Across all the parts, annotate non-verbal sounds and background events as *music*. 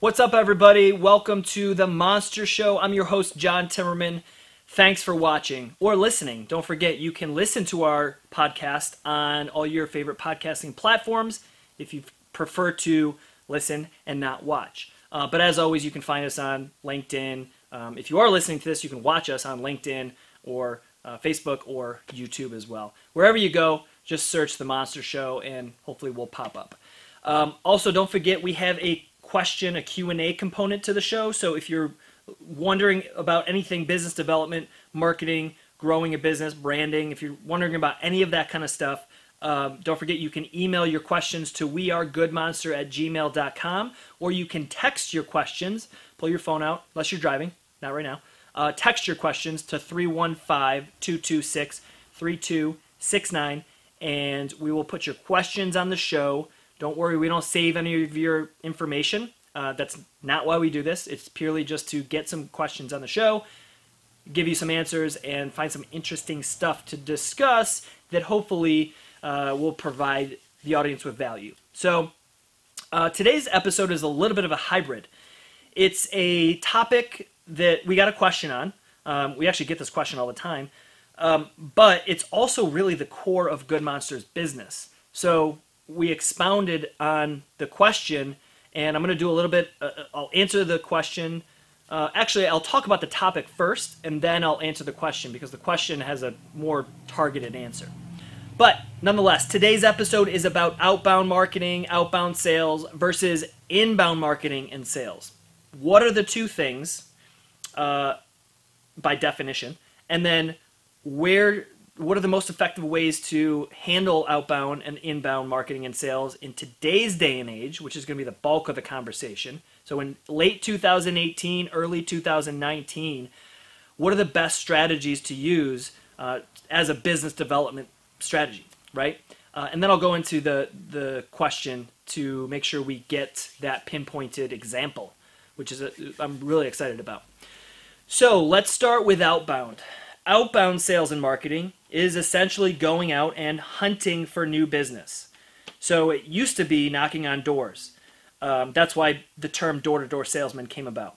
What's up, everybody? Welcome to the Monster Show. I'm your host, John Timmerman. Thanks for watching or listening. Don't forget, you can listen to our podcast on all your favorite podcasting platforms if you prefer to listen and not watch. Uh, but as always, you can find us on LinkedIn. Um, if you are listening to this, you can watch us on LinkedIn or uh, Facebook or YouTube as well. Wherever you go, just search The Monster Show and hopefully we'll pop up. Um, also, don't forget we have a question, a Q&A component to the show. So if you're wondering about anything business development, marketing, growing a business, branding, if you're wondering about any of that kind of stuff, um, don't forget you can email your questions to wearegoodmonster at gmail.com or you can text your questions. Pull your phone out, unless you're driving, not right now. Uh, text your questions to 315 226 3269 and we will put your questions on the show. Don't worry, we don't save any of your information. Uh, that's not why we do this. It's purely just to get some questions on the show, give you some answers, and find some interesting stuff to discuss that hopefully uh, will provide the audience with value. So, uh, today's episode is a little bit of a hybrid. It's a topic that we got a question on. Um, we actually get this question all the time, um, but it's also really the core of Good Monsters business. So we expounded on the question, and I'm going to do a little bit. Uh, uh, I'll answer the question. Uh, actually, I'll talk about the topic first, and then I'll answer the question because the question has a more targeted answer. But nonetheless, today's episode is about outbound marketing, outbound sales versus inbound marketing and sales. What are the two things uh, by definition? And then where what are the most effective ways to handle outbound and inbound marketing and sales in today's day and age, which is going to be the bulk of the conversation. So, in late 2018, early 2019, what are the best strategies to use uh, as a business development strategy, right? Uh, and then I'll go into the the question to make sure we get that pinpointed example, which is a, I'm really excited about. So let's start with outbound outbound sales and marketing is essentially going out and hunting for new business. So it used to be knocking on doors. Um, that's why the term door to door salesman came about.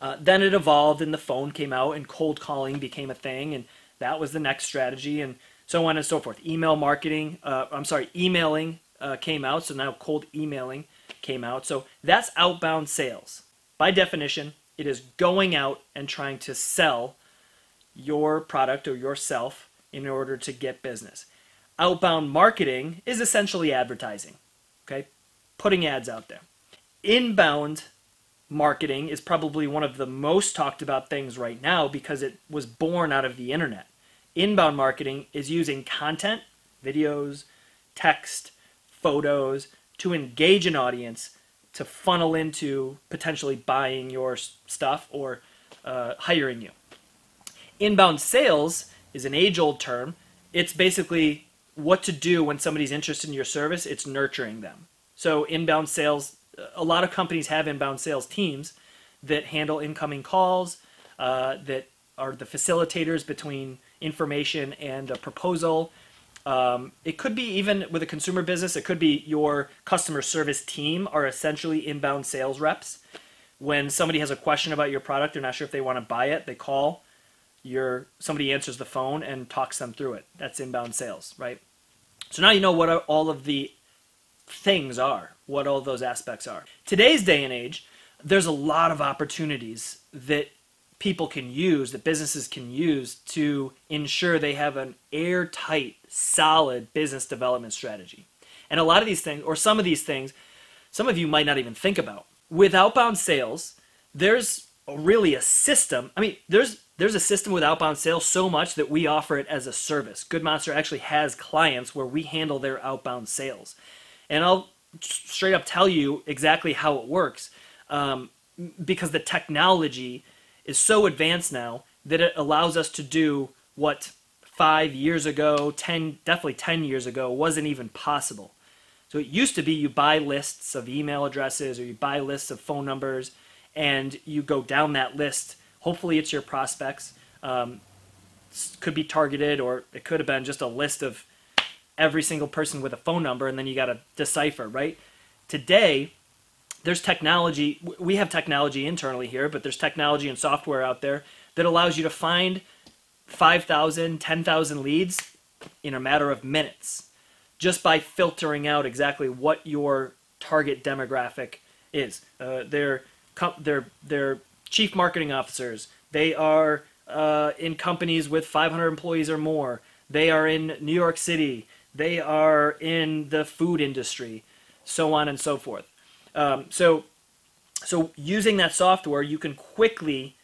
Uh, then it evolved and the phone came out and cold calling became a thing, and that was the next strategy, and so on and so forth. Email marketing, uh, I'm sorry, emailing uh, came out, so now cold emailing came out. So that's outbound sales. By definition, it is going out and trying to sell your product or yourself in order to get business. Outbound marketing is essentially advertising, okay? Putting ads out there. Inbound marketing is probably one of the most talked about things right now because it was born out of the internet. Inbound marketing is using content, videos, text, photos to engage an audience to funnel into potentially buying your stuff or uh, hiring you. Inbound sales is an age old term. It's basically what to do when somebody's interested in your service, it's nurturing them. So, inbound sales, a lot of companies have inbound sales teams that handle incoming calls, uh, that are the facilitators between information and a proposal. Um, it could be even with a consumer business, it could be your customer service team are essentially inbound sales reps. When somebody has a question about your product, they're not sure if they want to buy it, they call your somebody answers the phone and talks them through it. That's inbound sales, right? So now you know what all of the things are, what all those aspects are. Today's day and age, there's a lot of opportunities that people can use, that businesses can use to ensure they have an airtight, solid business development strategy. And a lot of these things, or some of these things, some of you might not even think about. With outbound sales, there's really a system. I mean, there's there's a system with outbound sales so much that we offer it as a service. Good Monster actually has clients where we handle their outbound sales. And I'll straight up tell you exactly how it works um, because the technology is so advanced now that it allows us to do what five years ago, 10, definitely 10 years ago, wasn't even possible. So it used to be you buy lists of email addresses or you buy lists of phone numbers and you go down that list Hopefully, it's your prospects. Um, could be targeted, or it could have been just a list of every single person with a phone number, and then you got to decipher, right? Today, there's technology. We have technology internally here, but there's technology and software out there that allows you to find 5,000, 10,000 leads in a matter of minutes just by filtering out exactly what your target demographic is. Uh, they're, they're, they're chief marketing officers. They are uh, in companies with 500 employees or more. They are in New York City. They are in the food industry, so on and so forth. Um, so, so using that software, you can quickly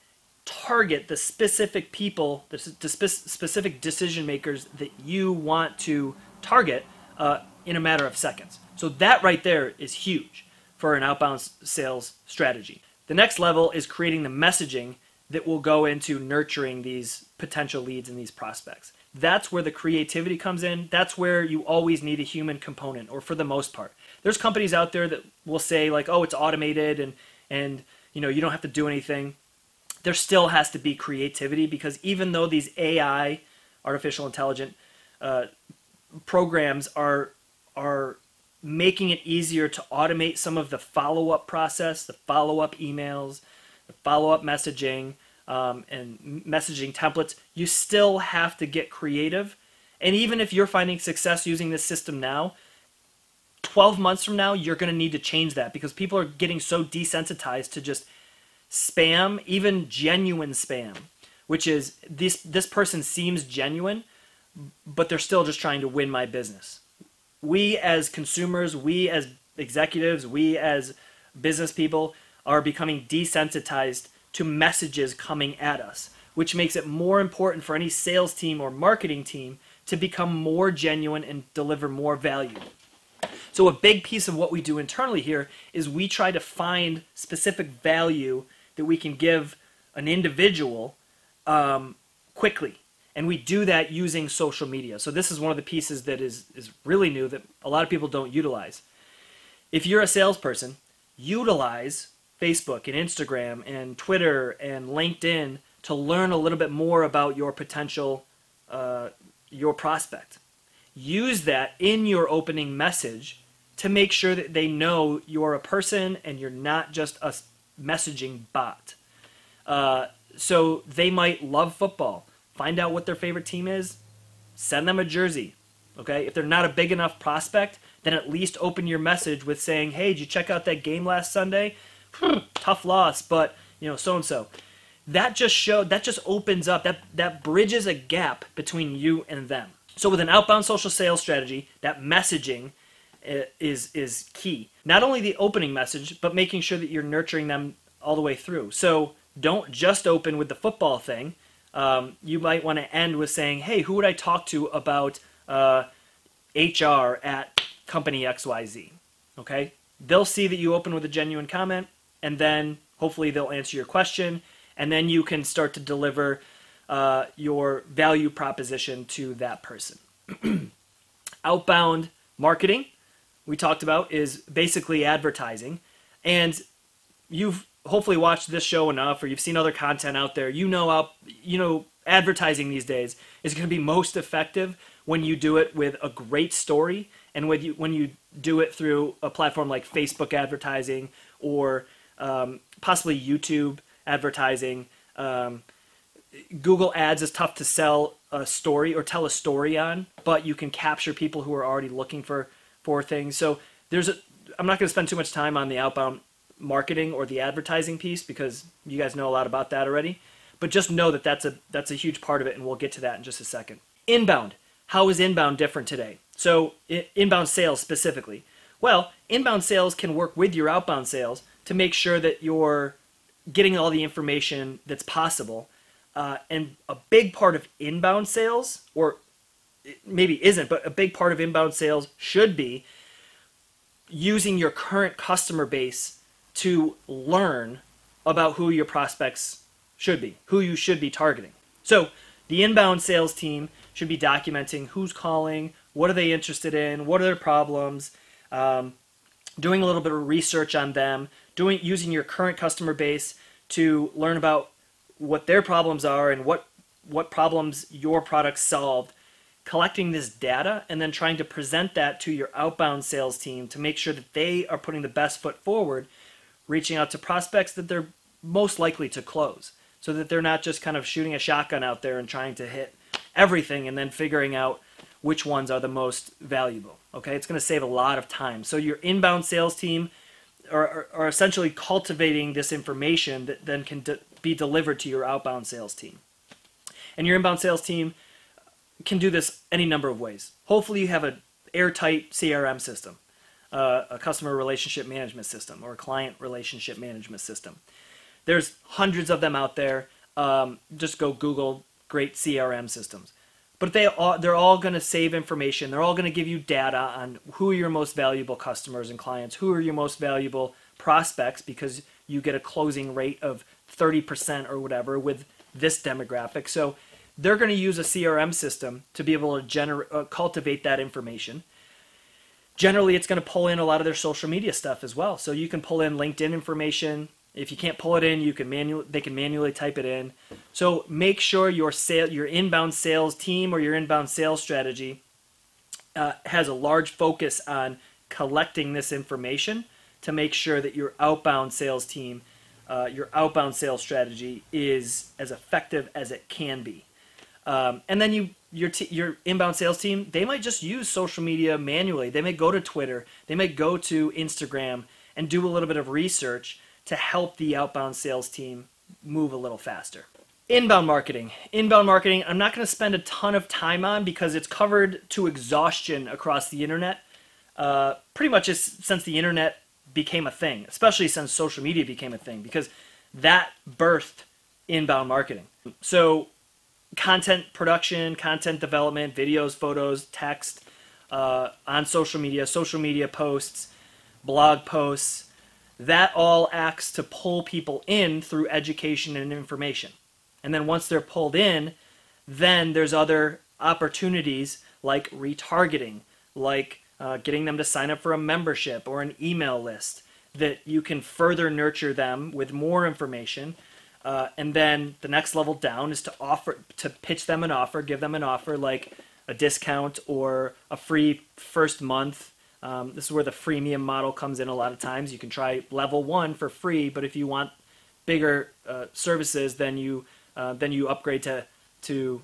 target the specific people, the, the spe- specific decision makers that you want to target uh, in a matter of seconds. So that right there is huge for an outbound sales strategy. The next level is creating the messaging that will go into nurturing these potential leads and these prospects. That's where the creativity comes in. That's where you always need a human component, or for the most part. There's companies out there that will say like, "Oh, it's automated and and you know you don't have to do anything." There still has to be creativity because even though these AI, artificial intelligent uh, programs are are making it easier to automate some of the follow-up process, the follow-up emails, the follow-up messaging, um, and messaging templates, you still have to get creative. And even if you're finding success using this system now, 12 months from now, you're going to need to change that because people are getting so desensitized to just spam, even genuine spam, which is this this person seems genuine, but they're still just trying to win my business. We as consumers, we as executives, we as business people are becoming desensitized to messages coming at us, which makes it more important for any sales team or marketing team to become more genuine and deliver more value. So, a big piece of what we do internally here is we try to find specific value that we can give an individual um, quickly. And we do that using social media. So, this is one of the pieces that is, is really new that a lot of people don't utilize. If you're a salesperson, utilize Facebook and Instagram and Twitter and LinkedIn to learn a little bit more about your potential, uh, your prospect. Use that in your opening message to make sure that they know you're a person and you're not just a messaging bot. Uh, so they might love football. Find out what their favorite team is. Send them a jersey. Okay, if they're not a big enough prospect, then at least open your message with saying, "Hey, did you check out that game last Sunday? tough loss, but you know, so and so. That just showed that just opens up that that bridges a gap between you and them. So with an outbound social sales strategy, that messaging uh, is is key. Not only the opening message, but making sure that you're nurturing them all the way through. So don't just open with the football thing. Um, you might want to end with saying, "Hey, who would I talk to about uh, HR at company XYZ?" Okay, they'll see that you open with a genuine comment and then hopefully they'll answer your question, and then you can start to deliver uh, your value proposition to that person. *clears throat* Outbound marketing, we talked about, is basically advertising, and you've hopefully watched this show enough, or you've seen other content out there. You know, out you know, advertising these days is going to be most effective when you do it with a great story and when you when you do it through a platform like Facebook advertising or um, possibly YouTube advertising. Um, Google Ads is tough to sell a story or tell a story on, but you can capture people who are already looking for for things. So there's a. I'm not going to spend too much time on the outbound marketing or the advertising piece because you guys know a lot about that already. But just know that that's a that's a huge part of it, and we'll get to that in just a second. Inbound. How is inbound different today? So inbound sales specifically. Well, inbound sales can work with your outbound sales to make sure that you're getting all the information that's possible. Uh, and a big part of inbound sales, or maybe isn't, but a big part of inbound sales should be using your current customer base to learn about who your prospects should be, who you should be targeting. So the inbound sales team should be documenting who's calling, what are they interested in, what are their problems, um, doing a little bit of research on them, doing using your current customer base to learn about what their problems are and what what problems your product solved collecting this data and then trying to present that to your outbound sales team to make sure that they are putting the best foot forward reaching out to prospects that they're most likely to close so that they're not just kind of shooting a shotgun out there and trying to hit everything and then figuring out which ones are the most valuable. Okay, it's going to save a lot of time. So your inbound sales team are, are, are essentially cultivating this information that then can de- be delivered to your outbound sales team. And your inbound sales team can do this any number of ways. Hopefully, you have an airtight CRM system, uh, a customer relationship management system, or a client relationship management system. There's hundreds of them out there. Um, just go Google great CRM systems. But they all, they're all going to save information. They're all going to give you data on who are your most valuable customers and clients, who are your most valuable prospects, because you get a closing rate of 30% or whatever with this demographic. So they're going to use a CRM system to be able to gener- uh, cultivate that information. Generally, it's going to pull in a lot of their social media stuff as well. So you can pull in LinkedIn information, if you can't pull it in, you can manual they can manually type it in. So make sure your sale your inbound sales team or your inbound sales strategy uh, has a large focus on collecting this information to make sure that your outbound sales team, uh, your outbound sales strategy is as effective as it can be. Um, and then you your t- your inbound sales team they might just use social media manually. They may go to Twitter, they may go to Instagram and do a little bit of research to help the outbound sales team move a little faster. Inbound marketing. Inbound marketing, I'm not going to spend a ton of time on because it's covered to exhaustion across the internet. Uh, pretty much since the internet became a thing, especially since social media became a thing, because that birthed inbound marketing. So, content production, content development, videos, photos, text uh, on social media, social media posts, blog posts, that all acts to pull people in through education and information. And then once they're pulled in, then there's other opportunities like retargeting, like uh, getting them to sign up for a membership or an email list that you can further nurture them with more information. Uh, and then the next level down is to offer to pitch them an offer, give them an offer like a discount or a free first month um, this is where the freemium model comes in a lot of times. You can try level one for free, but if you want bigger uh, services, then you uh, then you upgrade to to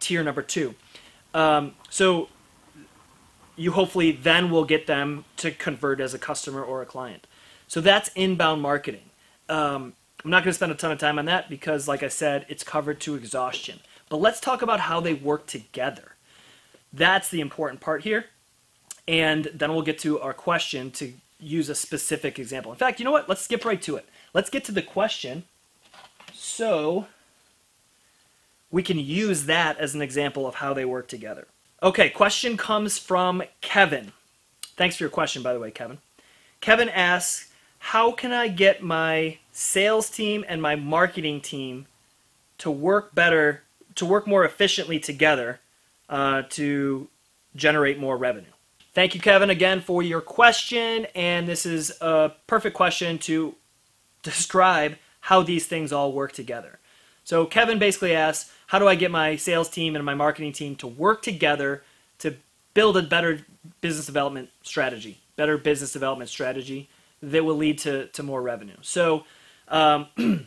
tier number two. Um, so you hopefully then will get them to convert as a customer or a client. So that's inbound marketing. Um, I'm not going to spend a ton of time on that because, like I said, it's covered to exhaustion. But let's talk about how they work together. That's the important part here and then we'll get to our question to use a specific example. In fact, you know what? Let's skip right to it. Let's get to the question so we can use that as an example of how they work together. Okay, question comes from Kevin. Thanks for your question, by the way, Kevin. Kevin asks, How can I get my sales team and my marketing team to work better, to work more efficiently together uh, to generate more revenue? Thank you, Kevin, again for your question. And this is a perfect question to describe how these things all work together. So, Kevin basically asks How do I get my sales team and my marketing team to work together to build a better business development strategy, better business development strategy that will lead to, to more revenue? So, um, *clears throat*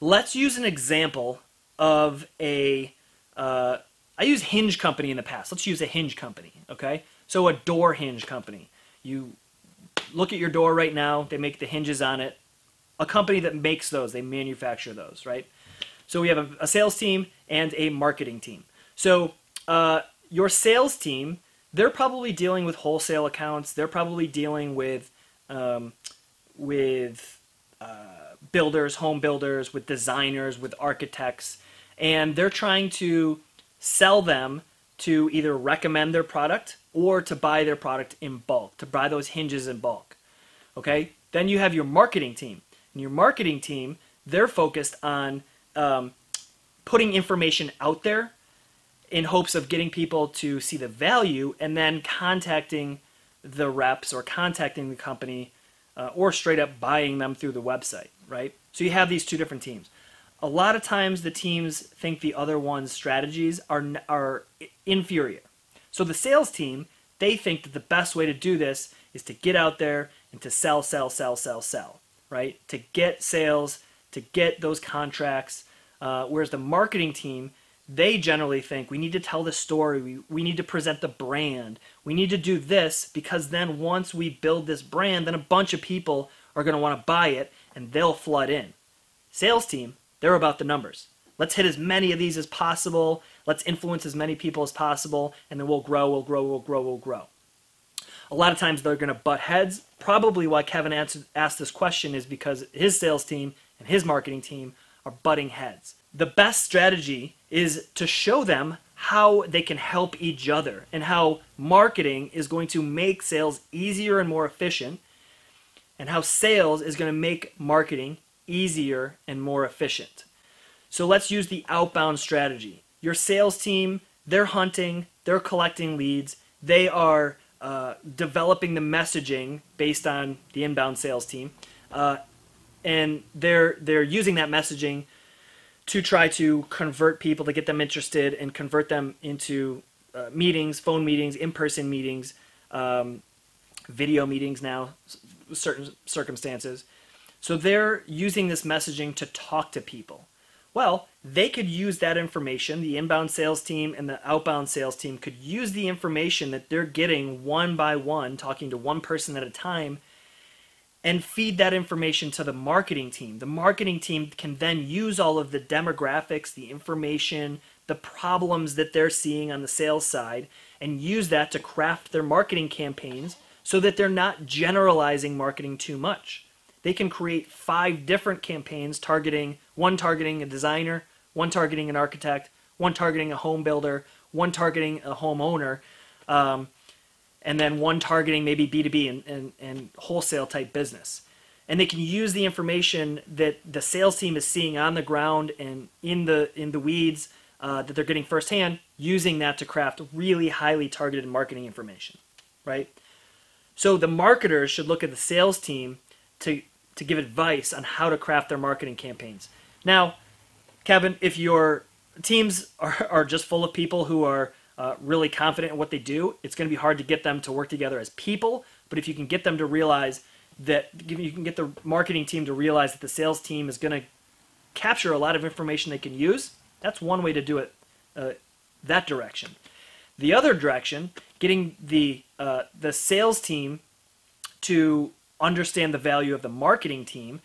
let's use an example of a. Uh, I use Hinge Company in the past. Let's use a Hinge Company, okay? So a door hinge company. You look at your door right now, they make the hinges on it. A company that makes those, they manufacture those, right? So we have a, a sales team and a marketing team. So uh, your sales team, they're probably dealing with wholesale accounts. They're probably dealing with um, with uh, builders, home builders, with designers, with architects, and they're trying to sell them to either recommend their product or to buy their product in bulk, to buy those hinges in bulk. Okay? Then you have your marketing team. And your marketing team, they're focused on um, putting information out there in hopes of getting people to see the value and then contacting the reps or contacting the company uh, or straight up buying them through the website, right? So you have these two different teams a lot of times the teams think the other one's strategies are are inferior. So the sales team, they think that the best way to do this is to get out there and to sell, sell, sell, sell, sell, right? To get sales, to get those contracts. Uh, whereas the marketing team, they generally think we need to tell the story, we, we need to present the brand, we need to do this because then once we build this brand, then a bunch of people are going to want to buy it and they'll flood in. Sales team, they're about the numbers. Let's hit as many of these as possible. Let's influence as many people as possible, and then we'll grow, we'll grow, we'll grow, we'll grow. A lot of times they're going to butt heads. Probably why Kevin answered, asked this question is because his sales team and his marketing team are butting heads. The best strategy is to show them how they can help each other and how marketing is going to make sales easier and more efficient, and how sales is going to make marketing easier and more efficient. So let's use the outbound strategy. Your sales team, they're hunting, they're collecting leads, they are uh, developing the messaging based on the inbound sales team, uh, and they're they're using that messaging to try to convert people to get them interested and convert them into uh, meetings, phone meetings, in-person meetings, um, video meetings now, certain circumstances. So they're using this messaging to talk to people. Well, they could use that information. The inbound sales team and the outbound sales team could use the information that they're getting one by one, talking to one person at a time, and feed that information to the marketing team. The marketing team can then use all of the demographics, the information, the problems that they're seeing on the sales side, and use that to craft their marketing campaigns so that they're not generalizing marketing too much. They can create five different campaigns targeting one targeting a designer, one targeting an architect, one targeting a home builder, one targeting a homeowner. Um, and then one targeting maybe B2B and, and, and wholesale type business. And they can use the information that the sales team is seeing on the ground and in the in the weeds uh, that they're getting firsthand, using that to craft really highly targeted marketing information, right? So the marketers should look at the sales team to to give advice on how to craft their marketing campaigns. Now, Kevin, if your teams are, are just full of people who are uh, really confident in what they do, it's going to be hard to get them to work together as people. But if you can get them to realize that, you can get the marketing team to realize that the sales team is going to capture a lot of information they can use, that's one way to do it uh, that direction. The other direction, getting the uh, the sales team to understand the value of the marketing team,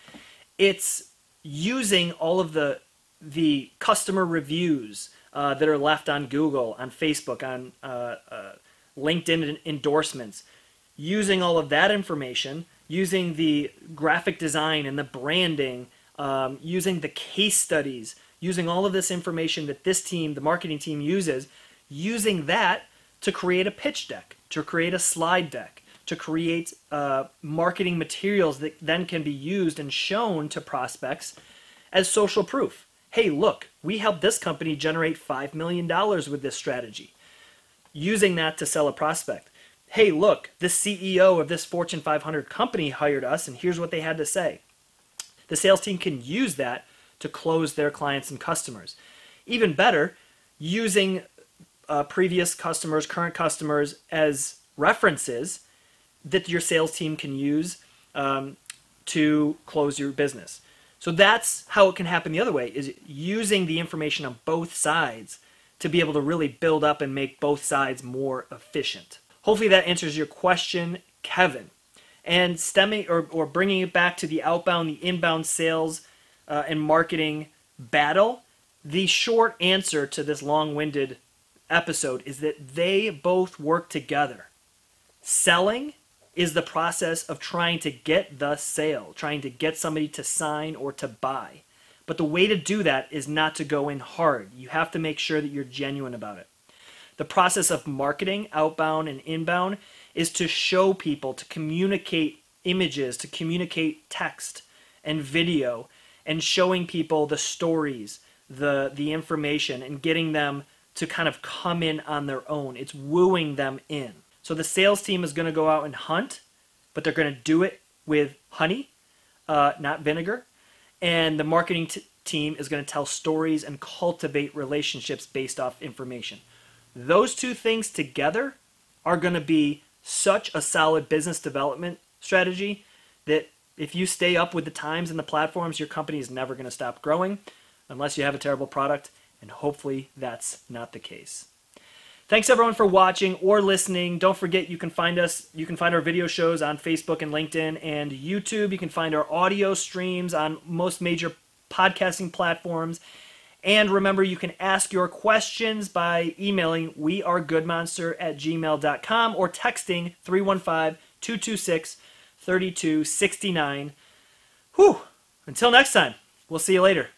it's using all of the the customer reviews uh, that are left on Google, on Facebook, on uh, uh, LinkedIn endorsements, using all of that information, using the graphic design and the branding, um, using the case studies, using all of this information that this team, the marketing team, uses, using that to create a pitch deck, to create a slide deck, to create uh, marketing materials that then can be used and shown to prospects as social proof hey, look, we helped this company generate $5 million with this strategy, using that to sell a prospect. Hey, look, the CEO of this Fortune 500 company hired us, and here's what they had to say. The sales team can use that to close their clients and customers. Even better, using uh, previous customers, current customers as references that your sales team can use um, to close your business. So that's how it can happen the other way is using the information on both sides to be able to really build up and make both sides more efficient. Hopefully that answers your question, Kevin. And stemming or, or bringing it back to the outbound, the inbound sales uh, and marketing battle, the short answer to this long winded episode is that they both work together. Selling is the process of trying to get the sale, trying to get somebody to sign or to buy. But the way to do that is not to go in hard. You have to make sure that you're genuine about it. The process of marketing, outbound and inbound, is to show people, to communicate images, to communicate text and video, and showing people the stories, the, the information, and getting them to kind of come in on their own. It's wooing them in. So the sales team is going to go out and hunt, but they're going to do it with honey, uh, not vinegar. And the marketing t- team is going to tell stories and cultivate relationships based off information. Those two things together are going to be such a solid business development strategy that if you stay up with the times and the platforms, your company is never going to stop growing unless you have a terrible product, and hopefully that's not the case. Thanks everyone for watching or listening. Don't forget you can find us you can find our video shows on Facebook and LinkedIn and YouTube. You can find our audio streams on most major podcasting platforms. And remember, you can ask your questions by emailing wearegoodmonster at gmail.com or texting 315 226 3269. Whew. Until next time, we'll see you later.